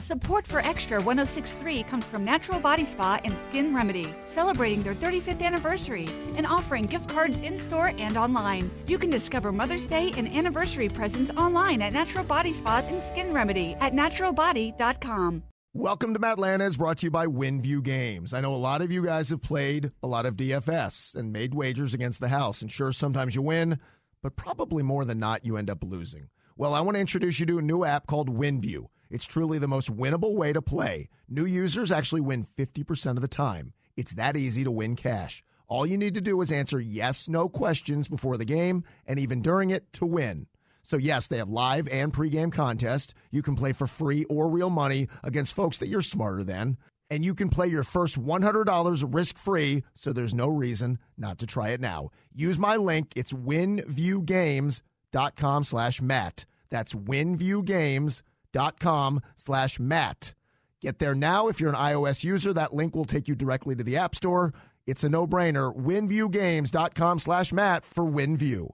Support for Extra 1063 comes from Natural Body Spa and Skin Remedy, celebrating their 35th anniversary and offering gift cards in store and online. You can discover Mother's Day and anniversary presents online at Natural Body Spa and Skin Remedy at naturalbody.com. Welcome to Matlanta is brought to you by WinView Games. I know a lot of you guys have played a lot of DFS and made wagers against the house. And sure, sometimes you win, but probably more than not, you end up losing. Well, I want to introduce you to a new app called WinView. It's truly the most winnable way to play. New users actually win 50% of the time. It's that easy to win cash. All you need to do is answer yes, no questions before the game and even during it to win. So, yes, they have live and pregame contests. You can play for free or real money against folks that you're smarter than. And you can play your first $100 risk free, so there's no reason not to try it now. Use my link. It's winviewgames.com slash Matt. That's winviewgames.com slash Matt. Get there now. If you're an iOS user, that link will take you directly to the App Store. It's a no brainer. Winviewgames.com slash Matt for WinView.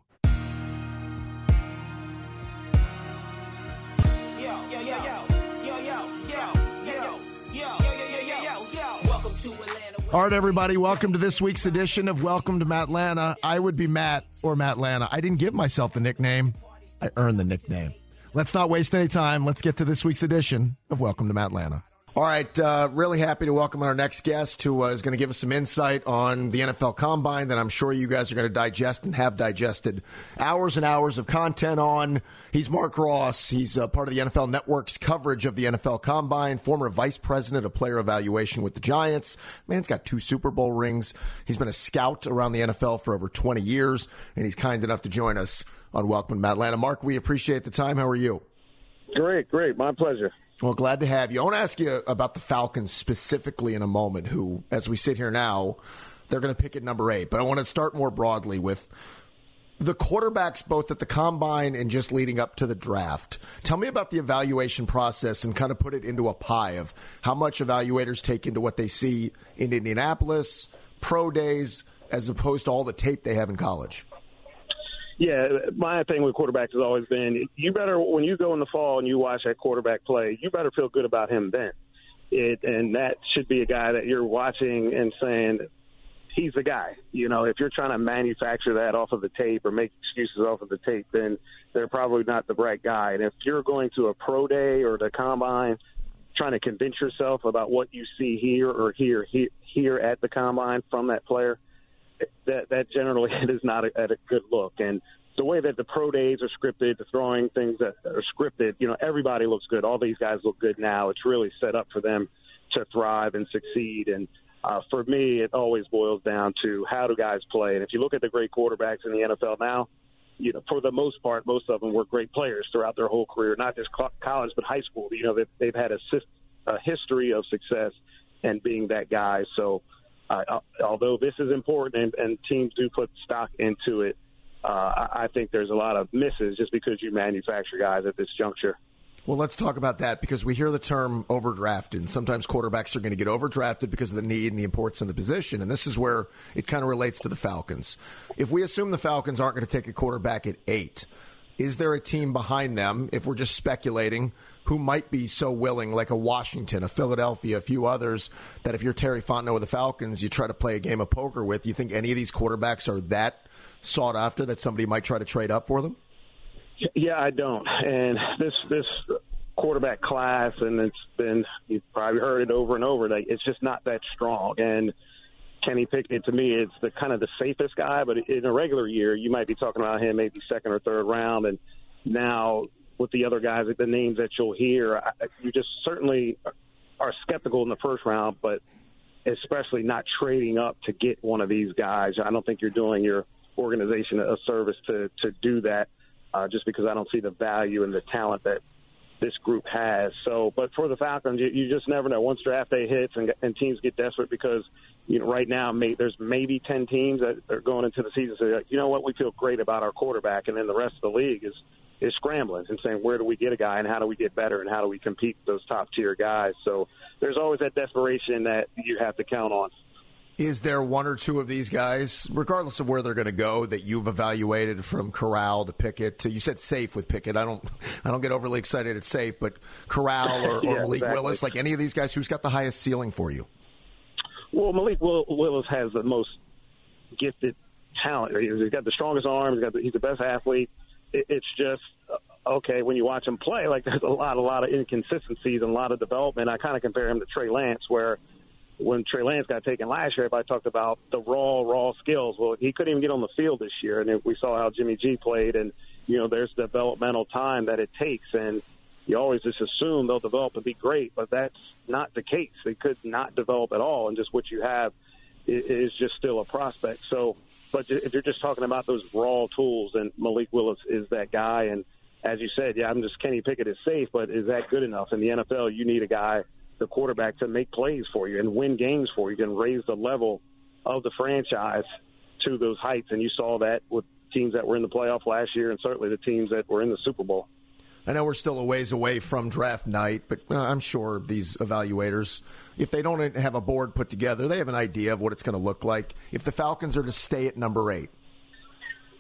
All right, everybody, welcome to this week's edition of Welcome to Matlanta. I would be Matt or Matlanta. I didn't give myself the nickname, I earned the nickname. Let's not waste any time. Let's get to this week's edition of Welcome to Atlanta. All right, uh, really happy to welcome our next guest who uh, is going to give us some insight on the NFL Combine that I'm sure you guys are going to digest and have digested hours and hours of content on. He's Marc Ross. He's uh, part of the NFL Network's coverage of the NFL Combine, former vice president of player evaluation with the Giants. Man's got two Super Bowl rings. He's been a scout around the NFL for over 20 years, and he's kind enough to join us on Welcome to Atlanta. Marc, we appreciate the time. How are you? Great, great. My pleasure. Well, glad to have you. I want to ask you about the Falcons specifically in a moment, who, as we sit here now, they're going to pick at number eight. But I want to start more broadly with the quarterbacks, both at the combine and just leading up to the draft. Tell me about the evaluation process and kind of put it into a pie of how much evaluators take into what they see in Indianapolis, pro days, as opposed to all the tape they have in college. Yeah, my thing with quarterbacks has always been you better when you go in the fall and you watch that quarterback play, you better feel good about him then. It and that should be a guy that you're watching and saying he's the guy. You know, if you're trying to manufacture that off of the tape or make excuses off of the tape, then they're probably not the right guy. And if you're going to a pro day or the combine trying to convince yourself about what you see here or here here, here at the combine from that player, that that generally is not a, a good look. And the way that the pro days are scripted, the throwing things that are scripted, you know, everybody looks good. All these guys look good now. It's really set up for them to thrive and succeed. And uh, for me, it always boils down to how do guys play. And if you look at the great quarterbacks in the NFL now, you know, for the most part, most of them were great players throughout their whole career, not just college but high school. You know, they've, they've had a, a history of success and being that guy. So although this is important and, and teams do put stock into it, uh, I think there's a lot of misses just because you manufacture guys at this juncture. Well, let's talk about that because we hear the term overdrafted. And sometimes quarterbacks are going to get overdrafted because of the need and the importance of the position. And this is where it kind of relates to the Falcons. If we assume the Falcons aren't going to take a quarterback at eight, is there a team behind them, if we're just speculating, who might be so willing, like a Washington, a Philadelphia, a few others, that if you're Terry Fontenot with the Falcons, you try to play a game of poker with? You think any of these quarterbacks are that sought after that somebody might try to trade up for them? Yeah, I don't. And this this quarterback class, and it's been you've probably heard it over and over. Like it's just not that strong. And Kenny Pickett to me is the kind of the safest guy, but in a regular year, you might be talking about him maybe second or third round, and now with the other guys, the names that you'll hear, you just certainly are skeptical in the first round, but especially not trading up to get one of these guys. I don't think you're doing your organization a service to to do that, uh, just because I don't see the value and the talent that this group has. So, but for the Falcons, you, you just never know. Once draft day hits and, and teams get desperate because you know right now may, there's maybe ten teams that are going into the season. So like, you know what, we feel great about our quarterback, and then the rest of the league is is scrambling and saying where do we get a guy and how do we get better and how do we compete with those top tier guys. So there's always that desperation that you have to count on. Is there one or two of these guys, regardless of where they're going to go, that you've evaluated from Corral to Pickett to you said safe with Pickett? I don't, I don't get overly excited at safe, but Corral or, yeah, or Malik exactly. Willis, like any of these guys, who's got the highest ceiling for you? Well, Malik Will- Willis has the most gifted talent. He's got the strongest arms. He's got the, he's the best athlete. It, it's just okay when you watch him play. Like there's a lot, a lot of inconsistencies and a lot of development. I kind of compare him to Trey Lance, where when Trey Lance got taken last year, everybody talked about the raw, raw skills. Well, he couldn't even get on the field this year, and we saw how Jimmy G played. And you know, there's developmental time that it takes, and you always just assume they'll develop and be great, but that's not the case. They could not develop at all, and just what you have is just still a prospect. So, but if you're just talking about those raw tools, and Malik Willis is that guy, and as you said, yeah, I'm just Kenny Pickett is safe, but is that good enough in the NFL? You need a guy the quarterback to make plays for you and win games for you and raise the level of the franchise to those heights. And you saw that with teams that were in the playoff last year and certainly the teams that were in the Super Bowl. I know we're still a ways away from draft night, but uh, I'm sure these evaluators, if they don't have a board put together, they have an idea of what it's going to look like. If the Falcons are to stay at number eight,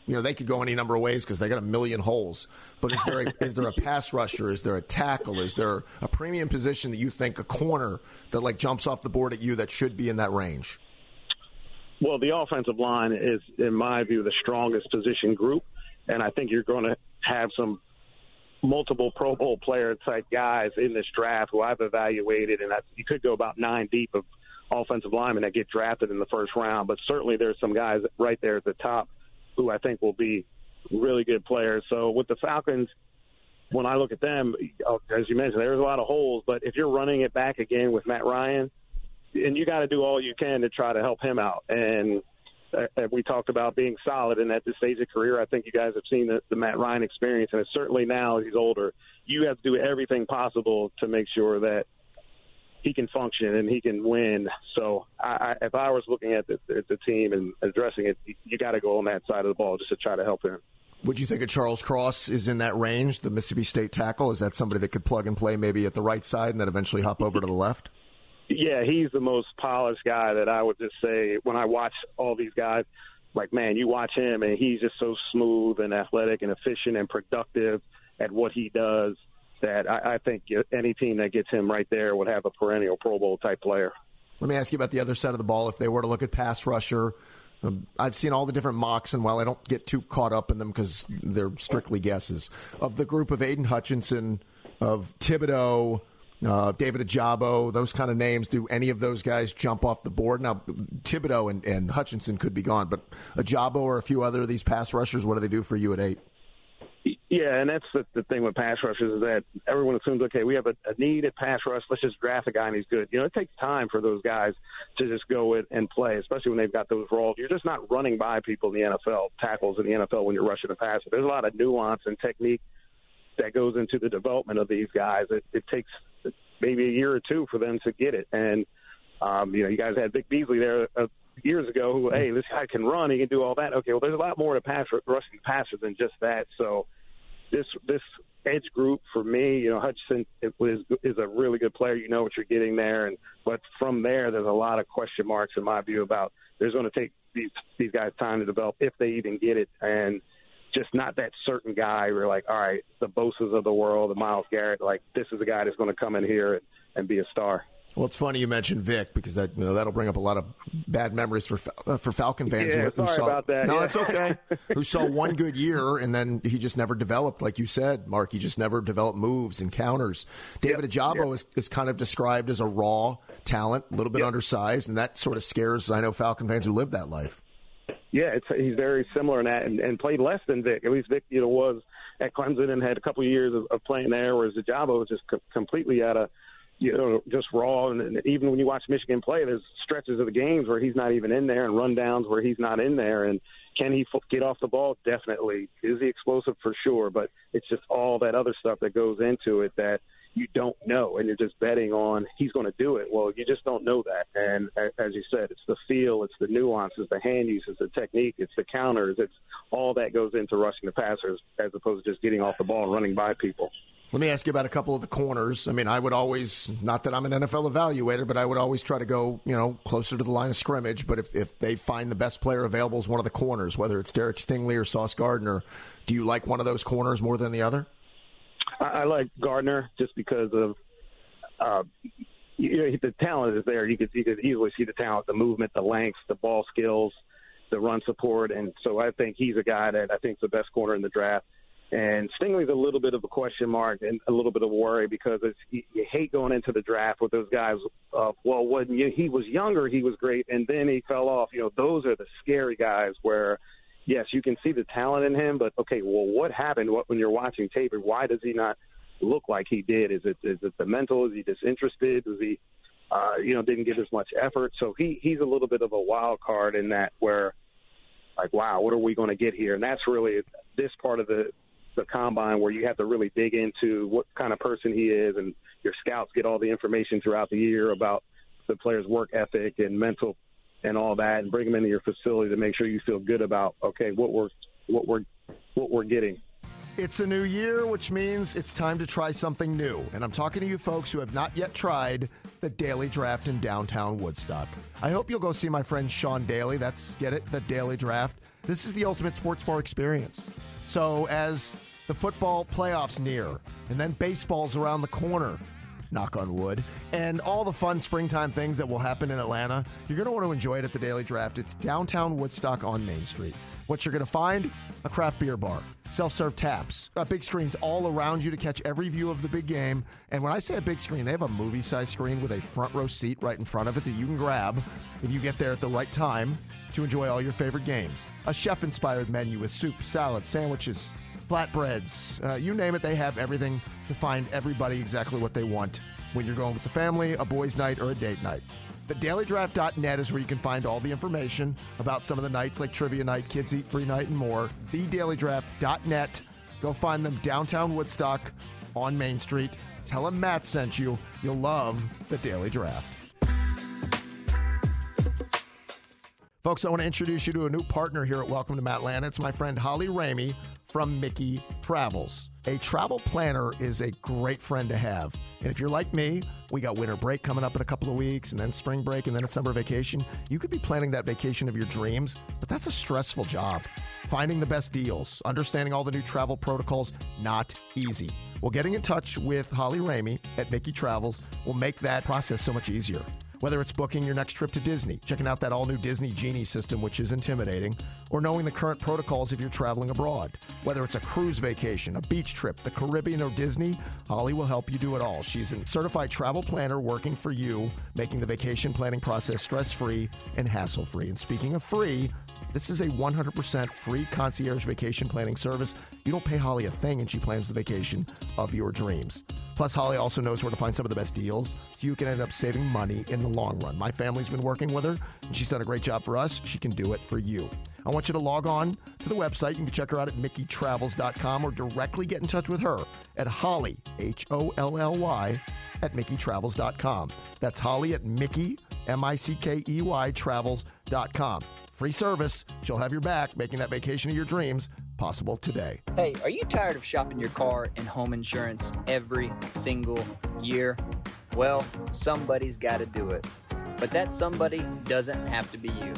you know they could go any number of ways because they got a million holes. But is there a, is there a pass rusher? Is there a tackle? Is there a premium position that you think a corner that like jumps off the board at you that should be in that range? Well, the offensive line is, in my view, the strongest position group, and I think you're going to have some multiple Pro Bowl player type guys in this draft who I've evaluated, and I, you could go about nine deep of offensive linemen that get drafted in the first round. But certainly, there's some guys right there at the top who I think will be really good players. So with the Falcons, when I look at them, oh, as you mentioned, there's a lot of holes. But if you're running it back again with Matt Ryan, and you got to do all you can to try to help him out. And uh, we talked about being solid, and at this stage of career, I think you guys have seen the, the Matt Ryan experience, and it's certainly now he's older, you have to do everything possible to make sure that he can function and he can win. So, I, I, if I was looking at the, at the team and addressing it, you got to go on that side of the ball just to try to help him. Would you think of Charles Cross is in that range, the Mississippi State tackle? Is that somebody that could plug and play maybe at the right side and then eventually hop over to the left? Yeah, he's the most polished guy that I would just say when I watch all these guys. Like, man, you watch him and he's just so smooth and athletic and efficient and productive at what he does that I, I think any team that gets him right there would have a perennial Pro Bowl type player. Let me ask you about the other side of the ball. If they were to look at pass rusher, um, I've seen all the different mocks, and while I don't get too caught up in them because they're strictly guesses, of the group of Aidan Hutchinson, of Thibodeaux, uh, David Ojabo, those kind of names, do any of those guys jump off the board? Now, Thibodeaux and, and Hutchinson could be gone, but Ojabo or a few other of these pass rushers, what do they do for you at eight? Yeah, and that's the, the thing with pass rushers is that everyone assumes, okay, we have a, a need at pass rush. Let's just draft a guy and he's good. You know, it takes time for those guys to just go in and play, especially when they've got those roles. You're just not running by people in the NFL, tackles in the NFL when you're rushing a passer. There's a lot of nuance and technique that goes into the development of these guys. It, it takes maybe a year or two for them to get it. And, um, you know, you guys had Vic Beasley there uh, years ago who, hey, this guy can run, he can do all that. Okay, well, there's a lot more to pass rushing passer than just that. So, this this edge group for me, you know, Hutchinson is is a really good player. You know what you're getting there, and but from there, there's a lot of question marks in my view about there's going to take these these guys time to develop if they even get it, and just not that certain guy. We're like, all right, the Bosa's of the world, the Myles Garrett, like this is a guy that's going to come in here and, and be a star. Well, it's funny you mentioned Vic because that you know, that'll bring up a lot of bad memories for uh, for Falcon fans yeah, who, who sorry saw. About that. No, yeah. it's okay. who saw one good year and then he just never developed, like you said, Marc. He just never developed moves and counters. David yep. Ojabo yep. is, is kind of described as a raw talent, a little bit yep. undersized, and that sort of scares I know Falcon fans who live that life. Yeah, it's he's very similar in that, and, and played less than Vic. At least Vic, you know, was at Clemson and had a couple of years of, of playing there, whereas Ojabo was just co- completely out of you know, just raw. And, and even when you watch Michigan play, there's stretches of the games where he's not even in there, and rundowns where he's not in there. And can he f- get off the ball? Definitely. Is he explosive for sure? But it's just all that other stuff that goes into it that you don't know, and you're just betting on he's going to do it. Well, you just don't know that. And as you said, it's the feel, it's the nuances, the hand use, it's the technique, it's the counters, it's all that goes into rushing the passers as opposed to just getting off the ball and running by people. Let me ask you about a couple of the corners. I mean, I would always, not that I'm an NFL evaluator, but I would always try to go, you know, closer to the line of scrimmage. But if, if they find the best player available as one of the corners, whether it's Derek Stingley or Sauce Gardner, do you like one of those corners more than the other? I, I like Gardner just because of uh, you know, the talent is there. You could you could easily see the talent, the movement, the length, the ball skills, the run support, and so I think he's a guy that I think is the best corner in the draft. And Stingley's a little bit of a question mark and a little bit of worry because it's, you, you hate going into the draft with those guys. Uh, well, when you, he was younger, he was great, and then he fell off. You know, those are the scary guys where, yes, you can see the talent in him, but okay, well, what happened what, when you're watching tape? Why does he not look like he did? Is it is it the mental? Is he disinterested? Is he, uh, you know, didn't give as much effort? So he he's a little bit of a wild card in that where, like, wow, what are we going to get here? And that's really this part of the the combine where you have to really dig into what kind of person he is, and your scouts get all the information throughout the year about the player's work ethic and mental and all that, and bring them into your facility to make sure you feel good about okay what we're what we're what we're getting. It's a new year, which means it's time to try something new. And I'm talking to you folks who have not yet tried the Daily Draft in downtown Woodstock. I hope you'll go see my friend Sean Daly. That's, get it, the Daily Draft. This is the ultimate sports bar experience. So, as the football playoffs near, and then baseball's around the corner, knock on wood, and all the fun springtime things that will happen in Atlanta, you're going to want to enjoy it at the Daily Draft. It's downtown Woodstock on Main Street. What you're going to find? A craft beer bar, self serve taps, uh, big screens all around you to catch every view of the big game. And when I say a big screen, they have a movie size screen with a front row seat right in front of it that you can grab if you get there at the right time to enjoy all your favorite games. A chef inspired menu with soup, salad, sandwiches, flatbreads, uh, you name it, they have everything to find everybody exactly what they want when you're going with the family, a boys' night, or a date night. The dailydraft.net is where you can find all the information about some of the nights like Trivia Night, Kids Eat Free Night, and more. TheDailyDraft.net. Go find them downtown Woodstock on Main Street. Tell them Matt sent you. You'll love the Daily Draft. Folks, I want to introduce you to a new partner here at Welcome to Matlanta. It's my friend Holly Ramey from Mickey Travels. A travel planner is a great friend to have. And if you're like me, we got winter break coming up in a couple of weeks, and then spring break, and then a summer vacation. You could be planning that vacation of your dreams, but that's a stressful job. Finding the best deals, understanding all the new travel protocols, not easy. Well, getting in touch with Holly Ramey at Mickey Travels will make that process so much easier. Whether it's booking your next trip to Disney, checking out that all new Disney Genie system, which is intimidating, or knowing the current protocols if you're traveling abroad. Whether it's a cruise vacation, a beach trip, the Caribbean, or Disney, Holly will help you do it all. She's a certified travel planner working for you, making the vacation planning process stress free and hassle free. And speaking of free, this is a 100% free concierge vacation planning service. You don't pay Holly a thing, and she plans the vacation of your dreams. Plus, Holly also knows where to find some of the best deals, so you can end up saving money in the long run. My family's been working with her, and she's done a great job for us. She can do it for you. I want you to log on to the website. You can check her out at MickeyTravels.com or directly get in touch with her at Holly, H O L L Y, at MickeyTravels.com. That's Holly at Mickey, M I C K E Y, travels.com. Free service. She'll have your back, making that vacation of your dreams possible today. Hey, are you tired of shopping your car and home insurance every single year? Well, somebody's got to do it. But that somebody doesn't have to be you.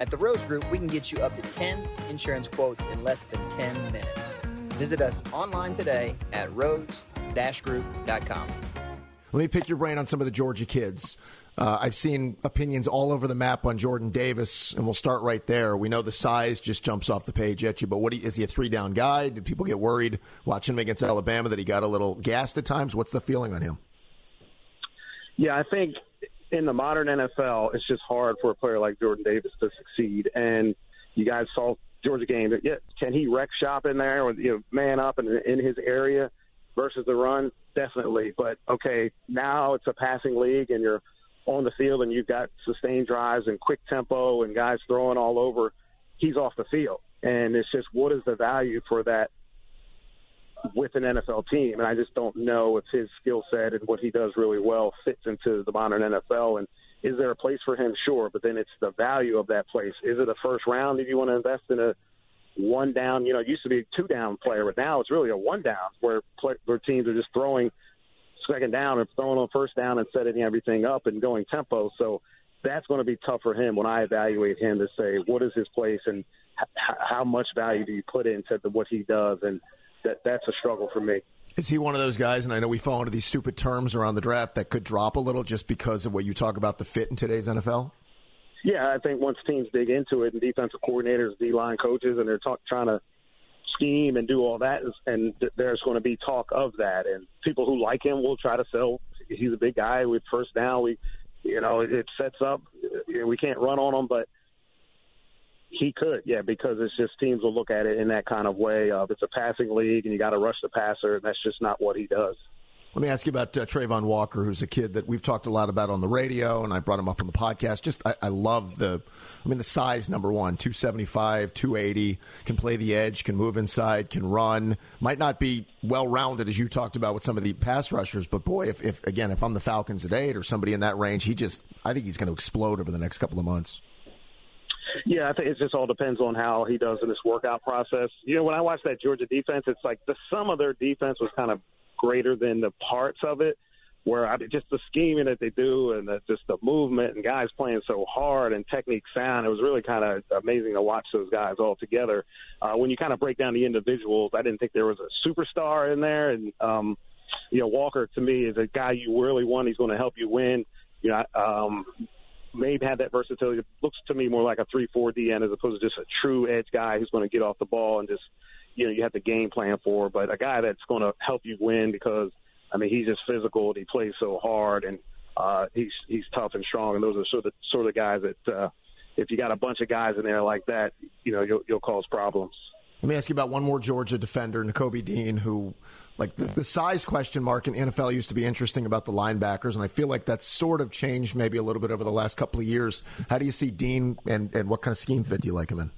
At the Rhodes Group, we can get you up to 10 insurance quotes in less than 10 minutes. Visit us online today at rhodes-group.com. Let me pick your brain on some of the Georgia kids. Uh, I've seen opinions all over the map on Jordan Davis, and we'll start right there. We know the size just jumps off the page at you, but what you, is he a three down guy? Did people get worried watching him against Alabama that he got a little gassed at times? What's the feeling on him? Yeah, I think in the modern NFL, it's just hard for a player like Jordan Davis to succeed. And you guys saw Georgia game. Yeah, can he wreck shop in there or you know man up in, in his area versus the run? Definitely. But okay, now it's a passing league, and you're on the field and you've got sustained drives and quick tempo and guys throwing all over. He's off the field, and it's just what is the value for that with an NFL team, and I just don't know if his skill set and what he does really well fits into the modern NFL. And is there a place for him? Sure, but then it's the value of that place. Is it a first round if you want to invest in a one down. You know, it used to be a two down player, but now it's really a one down where play, where teams are just throwing second down and throwing on first down and setting everything up and going tempo. So that's going to be tough for him when I evaluate him to say what is his place and h- how much value do you put into the, what he does, and that that's a struggle for me. Is he one of those guys? And I know we fall into these stupid terms around the draft that could drop a little just because of what you talk about the fit in today's NFL. Yeah, I think once teams dig into it and defensive coordinators, D line coaches, and they're talk, trying to scheme and do all that, and there's going to be talk of that. And people who like him will try to sell. He's a big guy with first down. We, you know, it sets up. Uh, we can't run on him, but he could, yeah, because it's just teams will look at it in that kind of way of it's a passing league and you got to rush the passer, and that's just not what he does. Let me ask you about uh, Travon Walker, who's a kid that we've talked a lot about on the radio, and I brought him up on the podcast. Just, I, I love the, I mean, the size, number one, 275, 280, can play the edge, can move inside, can run. Might not be well rounded, as you talked about with some of the pass rushers, but boy, if, if, again, if I'm the Falcons at eight or somebody in that range, he just, I think he's going to explode over the next couple of months. Yeah, I think it just all depends on how he does in this workout process. You know, when I watch that Georgia defense, it's like the sum of their defense was kind of greater than the parts of it. Where I just the scheming that they do and the, just the movement and guys playing so hard and technique sound, it was really kind of amazing to watch those guys all together. Uh, when you kind of break down the individuals, I didn't think there was a superstar in there, and um, you know Walker to me is a guy you really want. He's going to help you win. You know, um, maybe have that versatility. It looks to me more like a three-four DN as opposed to just a true edge guy who's going to get off the ball and just you know you have to game plan for. But a guy that's going to help you win because I mean he's just physical and he plays so hard and uh, he's he's tough and strong. And those are sort of sort of guys that uh, if you got a bunch of guys in there like that, you know you'll, you'll cause problems. Let me ask you about one more Georgia defender, Nakobe Dean, who like the, the, size question mark in NFL used to be interesting about the linebackers, and I feel like that's sort of changed maybe a little bit over the last couple of years. How do you see Dean, and, and what kind of scheme fit do you like him in?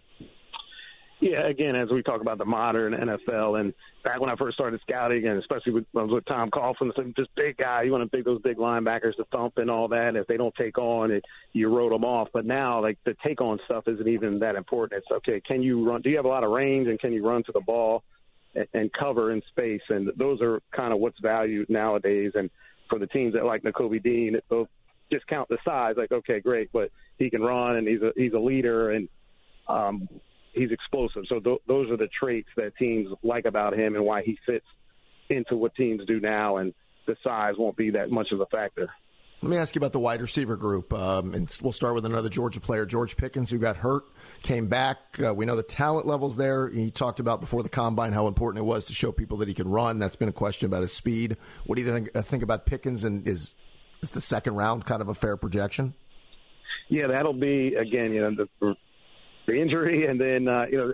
Yeah, again, as we talk about the modern NFL, and back when I first started scouting, and especially with, I was with Tom Coughlin, just big guy, you want to pick those big linebackers to thump and all that. If they don't take on, it, you wrote them off. But now, like the take on stuff isn't even that important. It's okay. Can you run? Do you have a lot of range, and can you run to the ball and, and cover in space? And those are kind of what's valued nowadays. And for the teams that like Nakobe Dean, they'll just count the size. Like, okay, great, but he can run, and he's a he's a leader, and um, he's explosive. So th- those are the traits that teams like about him and why he fits into what teams do now. And the size won't be that much of a factor. Let me ask you about the wide receiver group, um, and we'll start with another Georgia player, George Pickens, who got hurt, came back. Uh, we know the talent levels there. He talked about before the combine how important it was to show people that he could run. That's been a question about his speed. What do you think, uh, think about Pickens, and is is the second round kind of a fair projection? Yeah, that'll be again. You know, the the injury, and then uh, you know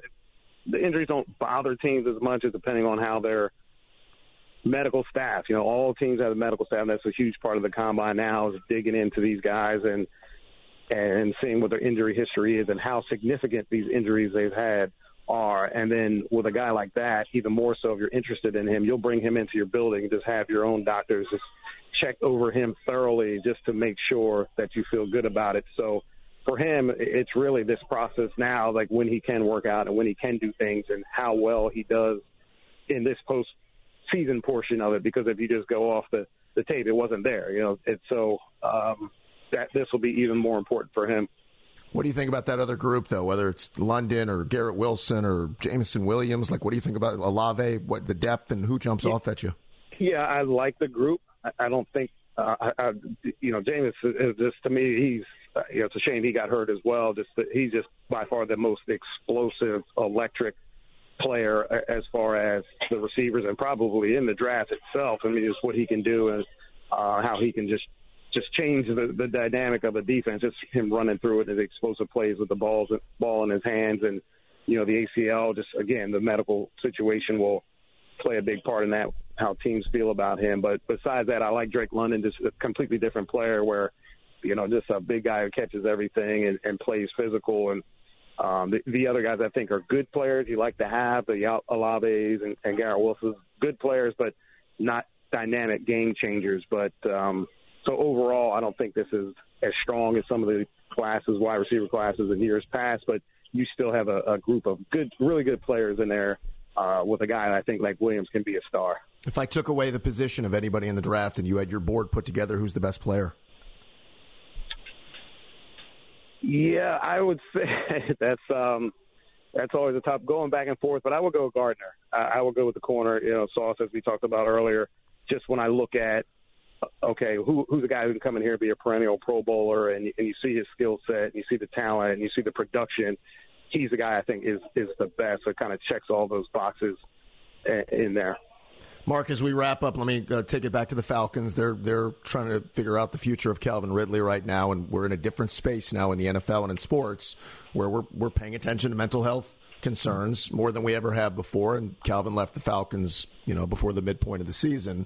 the injuries don't bother teams as much as depending on how their medical staff. You know, all teams have a medical staff. And that's a huge part of the combine now is digging into these guys and and seeing what their injury history is and how significant these injuries they've had are. And then with a guy like that, even more so if you're interested in him, you'll bring him into your building just have your own doctors just check over him thoroughly just to make sure that you feel good about it. So for him, it's really this process now, like when he can work out and when he can do things and how well he does in this post season portion of it. Because if you just go off the, the tape, it wasn't there, you know. It's so um, that this will be even more important for him. What do you think about that other group, though? Whether it's London or Garrett Wilson or Jameson Williams, like what do you think about Olave? What the depth and who jumps yeah. off at you? Yeah, I like the group. I, I don't think, uh, I, I, you know, James is just to me, he's you know, it's a shame he got hurt as well. Just he's just by far the most explosive, electric player as far as the receivers and probably in the draft itself. I mean, just what he can do and uh, how he can just just change the, the dynamic of the defense. Just him running through it, his explosive plays with the balls ball in his hands, and you know the ACL. Just again, the medical situation will play a big part in that how teams feel about him. But besides that, I like Drake London, just a completely different player where you know, just a big guy who catches everything and, and plays physical. And um, the, the other guys I think are good players. You like to have the Olaves and, and Garrett Wilson's good players, but not dynamic game changers. But um, so overall, I don't think this is as strong as some of the classes, wide receiver classes in years past. But you still have a, a group of good, really good players in there uh, with a guy I think like Williams can be a star. If I took away the position of anybody in the draft and you had your board put together, who's the best player? Yeah, I would say that's um, that's always a tough going back and forth. But I would go Gardner. I, I would go with the corner. You know, Sauce as we talked about earlier. Just when I look at okay, who, who's a guy who can come in here and be a perennial Pro Bowler, and, and you see his skill set, and you see the talent, and you see the production. He's the guy I think is is the best. So kind of checks all those boxes in there. Marc, as we wrap up, let me uh, take it back to the Falcons. They're they're trying to figure out the future of Calvin Ridley right now, and we're in a different space now in the NFL and in sports where we're we're paying attention to mental health concerns more than we ever have before. And Calvin left the Falcons, you know, before the midpoint of the season,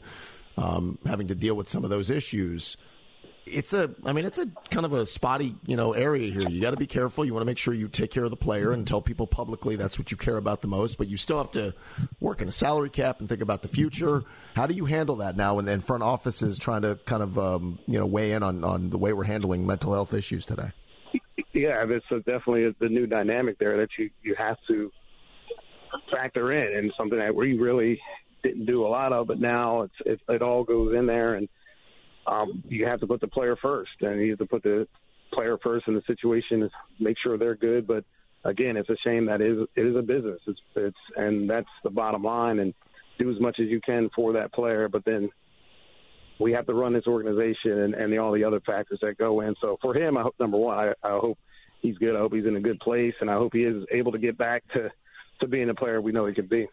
um, having to deal with some of those issues it's a I mean it's a kind of a spotty you know area here. You got to be careful. You want to make sure you take care of the player and tell people publicly that's what you care about the most. But you still have to work in a salary cap and think about the future. How do you handle that now? when then front office is trying to kind of um, you know weigh in on on the way we're handling mental health issues today. Yeah, it's definitely the new dynamic there that you you have to factor in, and something that we really didn't do a lot of, but now it's it, it all goes in there and um, you have to put the player first, and you have to put the player first in the situation, make sure they're good. But again, it's a shame that it is it is a business. It's it's and that's the bottom line. And do as much as you can for that player, but then we have to run this organization and, and the, all the other factors that go in. So for him, I hope number one, I, I hope he's good. I hope he's in a good place, and I hope he is able to get back to to being the player we know he can be.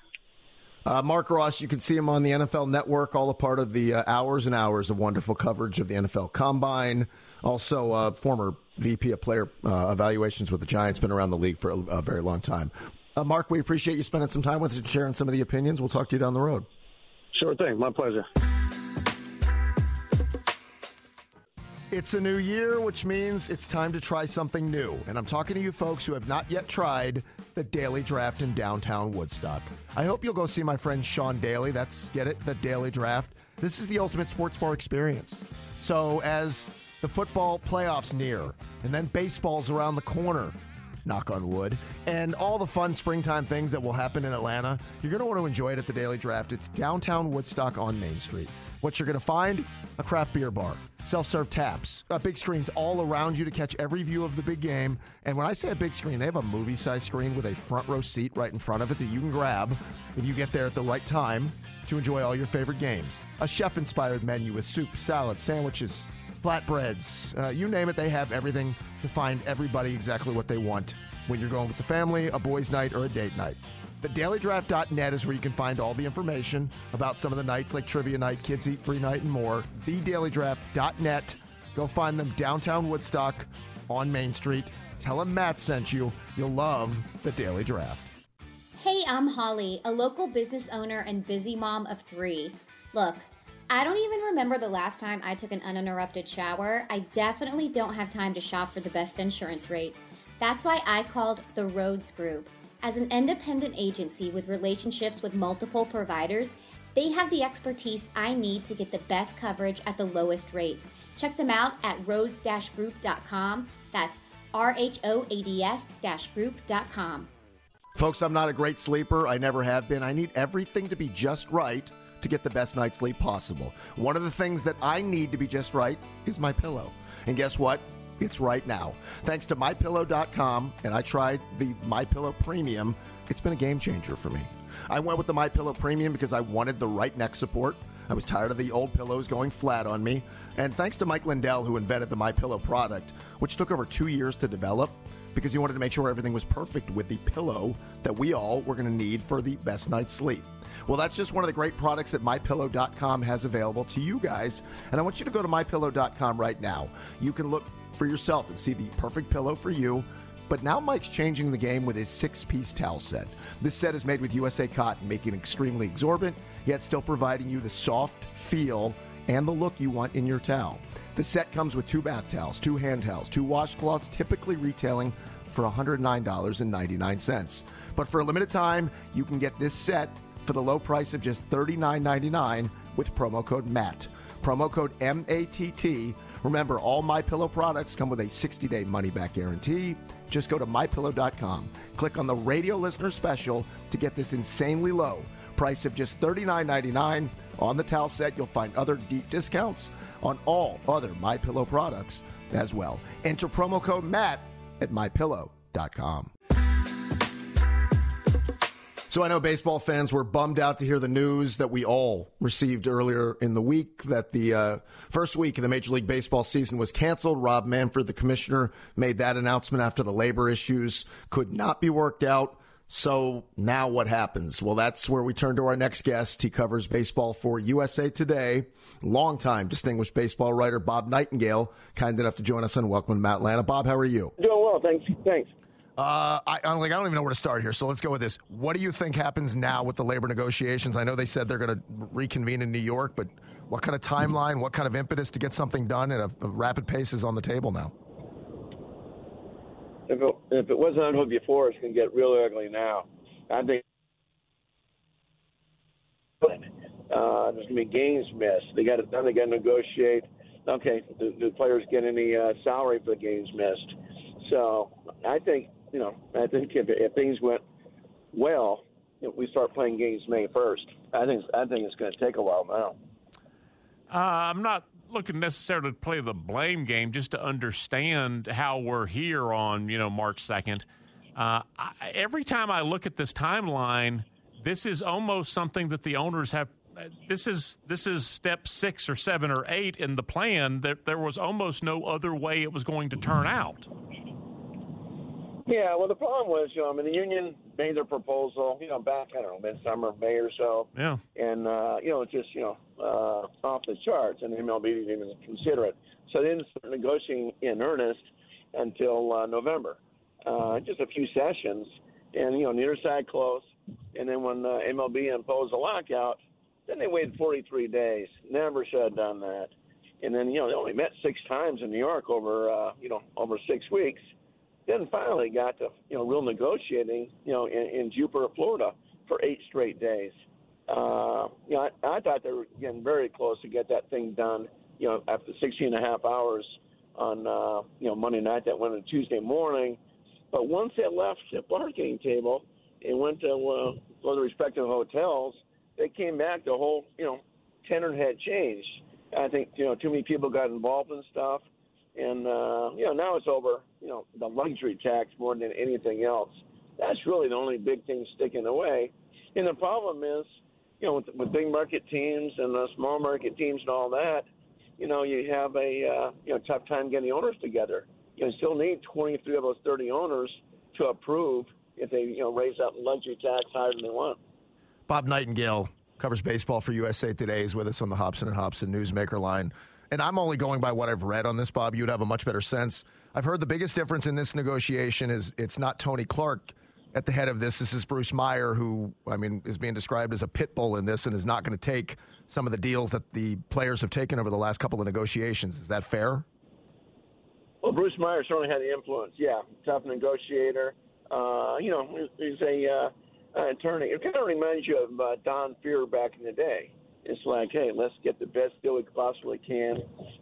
Uh, Marc Ross, you can see him on the NFL Network, all a part of the uh, hours and hours of wonderful coverage of the NFL Combine. Also, uh, former VP of player uh, evaluations with the Giants, been around the league for a, a very long time. Uh, Marc, we appreciate you spending some time with us and sharing some of the opinions. We'll talk to you down the road. Sure thing. My pleasure. It's a new year, which means it's time to try something new. And I'm talking to you folks who have not yet tried the Daily Draft in downtown Woodstock. I hope you'll go see my friend Sean Daly. That's, get it, the Daily Draft. This is the ultimate sports bar experience. So, as the football playoffs near, and then baseball's around the corner, knock on wood, and all the fun springtime things that will happen in Atlanta, you're going to want to enjoy it at the Daily Draft. It's downtown Woodstock on Main Street. What you're going to find a craft beer bar, self serve taps, uh, big screens all around you to catch every view of the big game. And when I say a big screen, they have a movie size screen with a front row seat right in front of it that you can grab if you get there at the right time to enjoy all your favorite games. A chef inspired menu with soup, salad, sandwiches, flatbreads, uh, you name it, they have everything to find everybody exactly what they want when you're going with the family, a boys' night, or a date night. TheDailyDraft.net is where you can find all the information about some of the nights like Trivia Night, Kids Eat Free Night, and more. TheDailyDraft.net. Go find them downtown Woodstock on Main Street. Tell them Matt sent you. You'll love the Daily Draft. Hey, I'm Holly, a local business owner and busy mom of three. Look, I don't even remember the last time I took an uninterrupted shower. I definitely don't have time to shop for the best insurance rates. That's why I called the Rhodes Group. As an independent agency with relationships with multiple providers, they have the expertise I need to get the best coverage at the lowest rates. Check them out at rhodes group.com. That's R H O A D S group.com. Folks, I'm not a great sleeper. I never have been. I need everything to be just right to get the best night's sleep possible. One of the things that I need to be just right is my pillow. And guess what? It's right now. Thanks to mypillow.com and I tried the MyPillow Premium. It's been a game changer for me. I went with the MyPillow Premium because I wanted the right neck support. I was tired of the old pillows going flat on me. And thanks to Mike Lindell who invented the MyPillow product, which took over 2 years to develop because he wanted to make sure everything was perfect with the pillow that we all were going to need for the best night's sleep. Well, that's just one of the great products that mypillow.com has available to you guys. And I want you to go to mypillow.com right now. You can look for yourself and see the perfect pillow for you. But now Mike's changing the game with his six piece towel set. This set is made with USA cotton, making it extremely exorbitant, yet still providing you the soft feel and the look you want in your towel. The set comes with two bath towels, two hand towels, two washcloths, typically retailing for $109.99. But for a limited time, you can get this set for the low price of just $39.99 with promo code MATT. Promo code MATT Remember, all My Pillow products come with a 60-day money-back guarantee. Just go to mypillow.com. Click on the radio listener special to get this insanely low price of just $39.99. On the towel set, you'll find other deep discounts on all other My Pillow products as well. Enter promo code MATT at mypillow.com. So I know baseball fans were bummed out to hear the news that we all received earlier in the week that the uh, first week of the Major League Baseball season was canceled. Rob Manfred, the commissioner, made that announcement after the labor issues could not be worked out. So now what happens? Well, that's where we turn to our next guest. He covers baseball for USA Today. Longtime distinguished baseball writer Bob Nightingale, kind enough to join us on Welcome to Matlanta. Bob, how are you? Doing well, thanks. Thanks. Uh, I, I'm like, I don't even know where to start here. So let's go with this. What do you think happens now with the labor negotiations? I know they said they're going to reconvene in New York, but what kind of timeline, what kind of impetus to get something done at a, a rapid pace is on the table now? If it, if it wasn't ugly before, it's going to get really ugly now. I think uh, there's going to be games missed. They got it done. They got to negotiate. Okay, do, do players get any uh, salary for the games missed? So I think you know, I think if, if things went well, we start playing games May first. I think I think it's going to take a while now. Uh, I'm not looking necessarily to play the blame game, just to understand how we're here on you know March second. Uh, every time I look at this timeline, this is almost something that the owners have. This is this is step six or seven or eight in the plan. There, there was almost no other way it was going to turn out. Yeah, well, the problem was, you know, I mean, the union made their proposal, you know, back, I don't know, midsummer, May or so. Yeah. And, uh, you know, it's just, you know, uh, off the charts, and the MLB didn't even consider it. So they didn't start negotiating in earnest until uh, November. Uh, just a few sessions, and, you know, neither side close. And then when uh, MLB imposed a lockout, then they waited 43 days. Never should have done that. And then, you know, they only met six times in New York over, uh, you know, over six weeks then finally got to you know real negotiating you know in, in Jupiter, Florida, for eight straight days. Uh, you know, I, I thought they were getting very close to get that thing done. You know, after 16 and a half hours on uh, you know Monday night, that went on Tuesday morning. But once they left the bargaining table and went to uh, to the respective hotels, they came back. The whole you know tenor had changed. I think you know too many people got involved in stuff and uh, you know now it's over. You know the luxury tax more than anything else. That's really the only big thing sticking away. And the problem is, you know, with, with big market teams and the small market teams and all that, you know, you have a uh, you know tough time getting the owners together. You still need 23 of those 30 owners to approve if they you know raise that luxury tax higher than they want. Bob Nightingale covers baseball for USA Today. is with us on the Hobson and Hobson Newsmaker line and I'm only going by what I've read on this, Bob. You'd have a much better sense. I've heard the biggest difference in this negotiation is it's not Tony Clark at the head of this. This is Bruce Meyer, who, I mean, is being described as a pit bull in this and is not going to take some of the deals that the players have taken over the last couple of negotiations. Is that fair? Well, Bruce Meyer certainly had the influence. Yeah, tough negotiator. Uh, you know, he's a uh, attorney. It kind of reminds you of uh, Don Fehr back in the day it's like, hey, let's get the best deal we possibly can,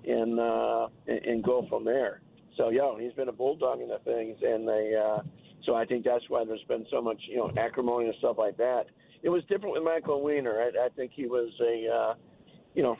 and uh, and, go from there. So yeah, he's been a bulldog in the things, and they. Uh, so I think that's why there's been so much, you know, acrimony and stuff like that. It was different with Michael Weiner. I, I think he was a, uh, you know,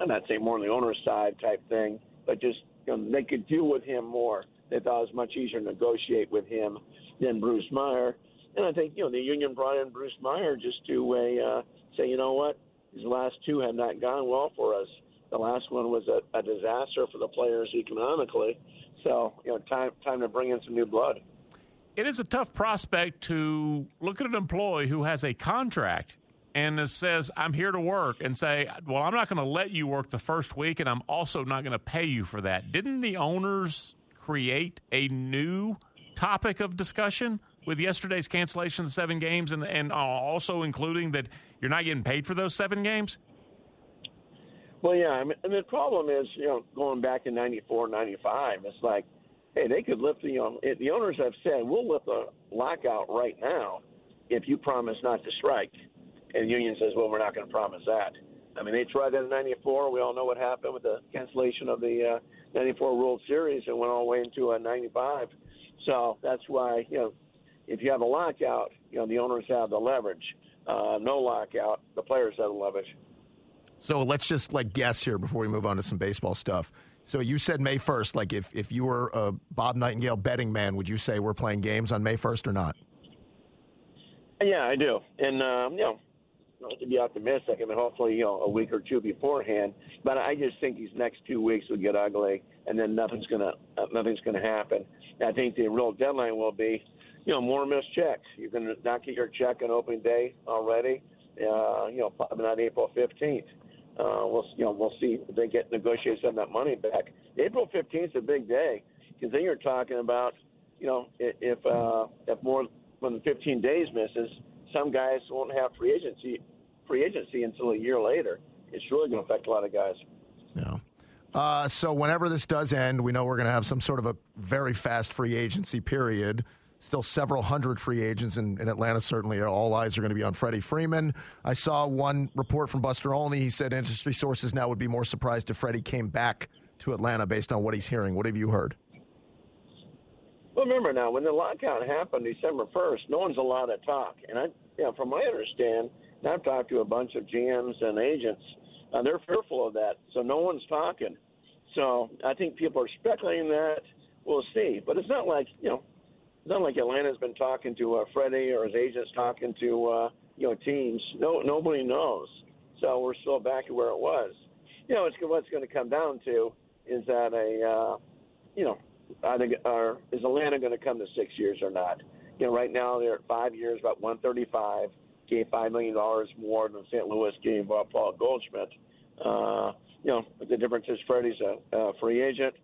I'm not saying more on the owner's side type thing, but just you know, they could deal with him more. They thought it was much easier to negotiate with him than Bruce Meyer. And I think you know the union brought in Bruce Meyer just to uh, say, you know what, these last two have not gone well for us. The last one was a, a disaster for the players economically. So, you know, time time to bring in some new blood. It is a tough prospect to look at an employee who has a contract and says, I'm here to work, and say, Well, I'm not going to let you work the first week, and I'm also not going to pay you for that. Didn't the owners create a new topic of discussion with yesterday's cancellation of seven games and, and uh, also including that you're not getting paid for those seven games? Well, yeah. I mean, and the problem is, you know, going back in 94, 95, it's like, hey, they could lift the, you know, the owners have said, we'll lift the lockout right now if you promise not to strike. And the union says, well, we're not going to promise that. I mean, they tried that in '94. We all know what happened with the cancellation of the '94 uh, World Series and went all the way into uh, '95. So that's why you know, if you have a lockout, you know the owners have the leverage. Uh, no lockout, the players have the leverage. So let's just like guess here before we move on to some baseball stuff. So you said May 1st. Like if, if you were a Bob Nightingale betting man, would you say we're playing games on May 1st or not? Yeah, I do. And, um, you know, not to be optimistic, I mean, hopefully, you know, a week or two beforehand. But I just think these next two weeks will get ugly, and then nothing's gonna uh, nothing's gonna happen. I think the real deadline will be, you know, more missed checks. You're gonna not get your check on opening day already. Uh, you know, not April 15th. Uh, we'll you know we'll see if they get negotiate some of that money back. April 15th is a big day because then you're talking about you know if uh, if more than 15 days misses, some guys won't have free agency free agency until a year later. It's really going to affect a lot of guys. Yeah. Uh, so whenever this does end, we know we're going to have some sort of a very fast free agency period still several hundred free agents in, in, Atlanta. Certainly, all eyes are going to be on Freddie Freeman. I saw one report from Buster Olney. He said industry sources now would be more surprised if Freddie came back to Atlanta based on what he's hearing. What have you heard? Well, remember now, when the lockout happened December 1st, no one's allowed to talk. And I, you know, from my understand, and I've talked to a bunch of GMs and agents, uh, they're fearful of that. So no one's talking. So I think people are speculating that. We'll see. But it's not like, you know, it's not like Atlanta's been talking to uh, Freddie or his agents talking to uh, you know teams. No, nobody knows. So we're still back to where it was. You know, it's what's going to come down to is that a uh, you know, I think are is Atlanta going to come to six years or not? You know, right now they're at five years, about 135. Gave five million dollars more than St. Louis gave uh, Paul Goldschmidt. Uh, you know, the difference is Freddie's a, a free agent.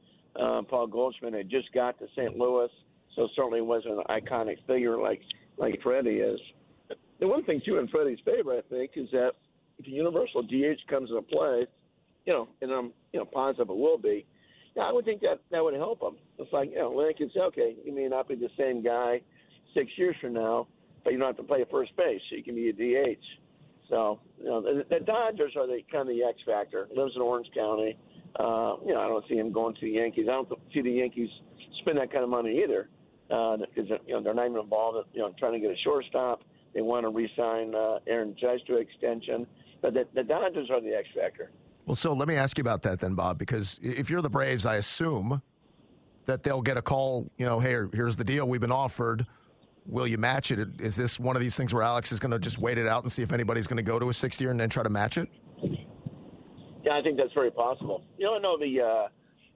Uh, Paul Goldschmidt had just got to St. Louis so certainly wasn't an iconic figure like like Freddie is. The one thing too in Freddie's favor, I think, is that if universal DH comes into play, you know, and I'm you know positive it will be, yeah, I would think that that would help him. It's like you know, Lane can say, okay, you may not be the same guy six years from now, but you don't have to play first base, so you can be a DH. So you know, the, the Dodgers are the kind of the X factor. Lives in Orange County. Uh, you know, I don't see him going to the Yankees. I don't see the Yankees spend that kind of money either because uh, you know they're not even involved. In, you know, trying to get a shortstop. They want to re-sign uh, Aaron Judge to an extension, but the, the Dodgers are the X factor. Well, so let me ask you about that then, Bob, because if you're the Braves, I assume that they'll get a call. You know, hey, here's the deal we've been offered. Will you match it? Is this one of these things where Alex is going to just wait it out and see if anybody's going to go to a six year and then try to match it? Yeah, I think that's very possible. You know, I know the, uh,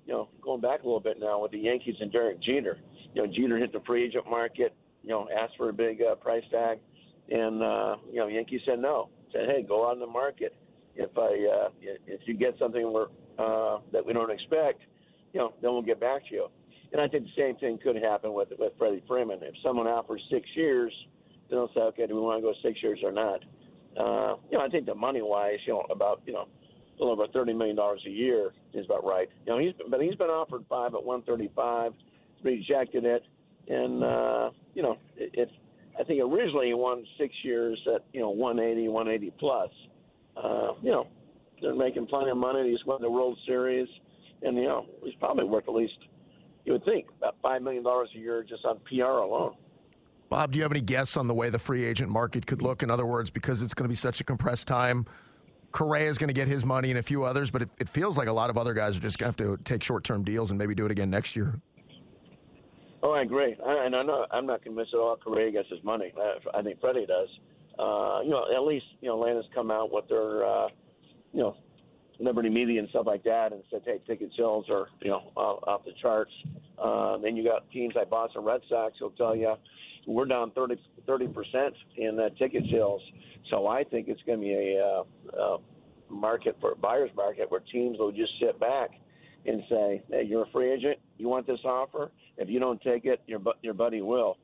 you know, going back a little bit now with the Yankees and Derek Jeter you know, Jeter hit the free agent market, you know, asked for a big uh, price tag, and uh, you know, Yankees said no. Said, hey, go in the market. If I uh, if you get something where, uh, that we don't expect, you know, then we'll get back to you. And I think the same thing could happen with with Freddie Freeman. If someone offers six years, then they'll say, okay, do we want to go six years or not? Uh, you know, I think the money wise, you know, about you know, a little over thirty million dollars a year is about right. You know, he's but he's been offered five at one thirty five rejected it, and uh, you know, it, it, I think originally he won six years at you know 180, 180 plus. Uh, you know, they're making plenty of money. He's won the World Series, and you know, he's probably worth at least you would think about five million dollars a year just on PR alone. Bob, do you have any guess on the way the free agent market could look? In other words, because it's going to be such a compressed time, Correa is going to get his money and a few others, but it, it feels like a lot of other guys are just going to have to take short term deals and maybe do it again next year. Oh, I agree, and I know I'm not convinced at all Correa gets his money. I, think Freddie does. Uh, you know, at least you know Atlanta's come out with their uh, you know Liberty Media and stuff like that, and said, hey, ticket sales are you know off, the charts. Uh, then you got teams like Boston Red Sox who'll tell you we're down 30 percent in uh, ticket sales. So I think it's going to be a uh, uh, market for buyers market where teams will just sit back and say, hey, you're a free agent, you want this offer if you don't take it, your your buddy will.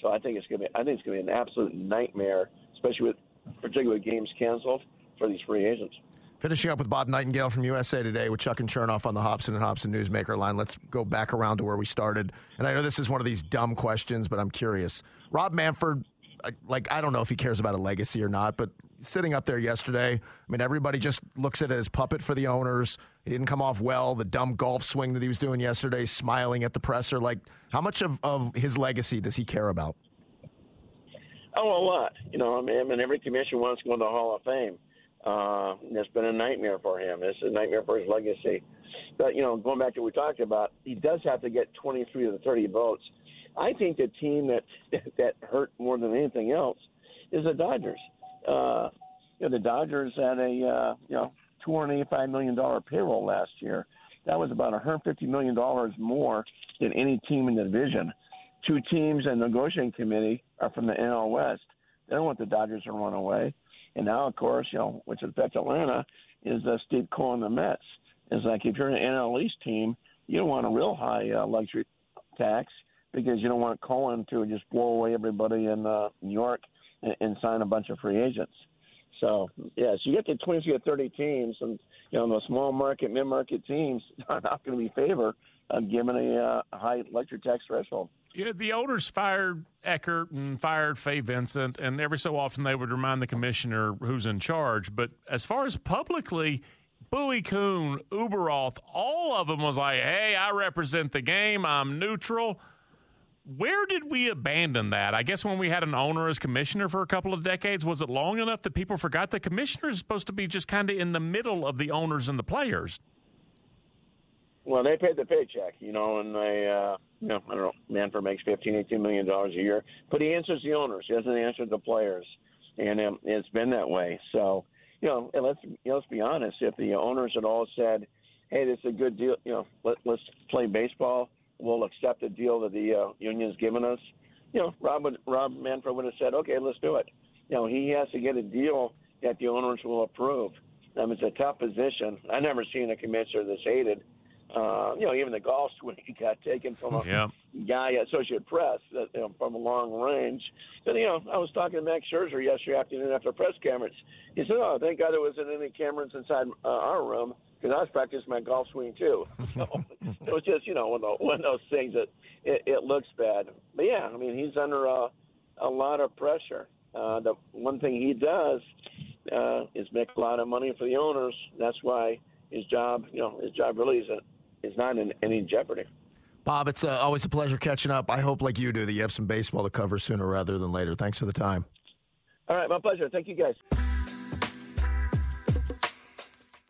So I think it's gonna be I think it's gonna be an absolute nightmare, especially with particularly with games canceled for these free agents. Finishing up with Bob Nightingale from USA Today with Chuck and Chernoff on the Hobson and Hobson Newsmaker line. Let's go back around to where we started. And I know this is one of these dumb questions, but I'm curious. Rob Manfred, like I don't know if he cares about a legacy or not, but sitting up there yesterday. I mean, everybody just looks at it as puppet for the owners. He didn't come off well. The dumb golf swing that he was doing yesterday, smiling at the presser. Like, how much of, of his legacy does he care about? Oh, a lot. You know, I mean, I mean every commissioner wants to go in the Hall of Fame. Uh, it's been a nightmare for him. It's a nightmare for his legacy. But you know, going back to what we talked about, he does have to get 23 of the 30 votes. I think the team that that hurt more than anything else is the Dodgers. Uh, you know, the Dodgers had a uh, you know 285 million dollar payroll last year. That was about 150 million dollars more than any team in the division. Two teams and negotiating committee are from the NL West. They don't want the Dodgers to run away. And now, of course, you know, which affects Atlanta, is uh, Steve Cohen the Mets. It's like if you're an NL East team, you don't want a real high uh, luxury tax because you don't want Cohen to just blow away everybody in uh, New York and, and sign a bunch of free agents. So yes, you get to 20 to 30 teams, and you know the small market, mid market teams are not going to be favored of giving a uh, high luxury tax threshold. Yeah, the owners fired Eckert and fired Fay Vincent, and every so often they would remind the commissioner who's in charge. But as far as publicly, Bowie Kuhn, Ueberroth, all of them was like, hey, I represent the game, I'm neutral. Where did we abandon that? I guess when we had an owner as commissioner for a couple of decades, was it long enough that people forgot the commissioner is supposed to be just kind of in the middle of the owners and the players? Well, they paid the paycheck, you know, and they, uh, you know, I don't know, Manfred makes fifteen, eighteen million dollars a year, but he answers the owners. He doesn't answer the players, and um, it's been that way. So, you know, let's let's be honest. If the owners had all said, "Hey, this is a good deal," you know, let, let's play baseball. We'll accept the deal that the uh, union's given us. You know, Rob would, Rob Manfred would have said, "Okay, let's do it." You know, he has to get a deal that the owners will approve. Um, it's a tough position. I've never seen a commissioner that's hated uh, you know, even the golf swing got taken from a yeah. guy at Associated Press that, you know, from a long range. But you know, I was talking to Max Scherzer yesterday afternoon after press conference. He said, "Oh, thank God there wasn't any cameras inside uh, our room because I was practicing my golf swing too." So it was just, you know, one of, one of those things that it, it looks bad. But yeah, I mean, he's under a, a lot of pressure. Uh, the one thing he does uh, is make a lot of money for the owners. That's why his job, you know, his job really isn't is not in any jeopardy. Bob, it's uh, always a pleasure catching up. I hope, like you do, that you have some baseball to cover sooner rather than later. Thanks for the time. All right, my pleasure. Thank you, guys.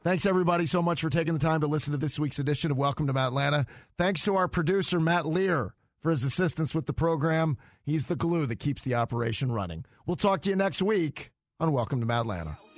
Thanks, everybody, so much for taking the time to listen to this week's edition of Welcome to Atlanta. Thanks to our producer, Matt Lear, for his assistance with the program. He's the glue that keeps the operation running. We'll talk to you next week on Welcome to Atlanta.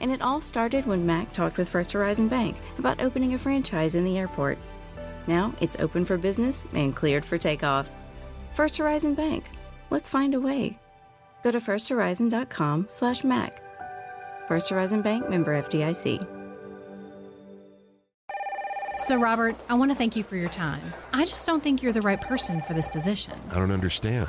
And it all started when Mac talked with First Horizon Bank about opening a franchise in the airport. Now it's open for business and cleared for takeoff. First Horizon Bank. Let's find a way. Go to firsthorizon.com slash Mac. First Horizon Bank member FDIC. So, Robert, I want to thank you for your time. I just don't think you're the right person for this position. I don't understand.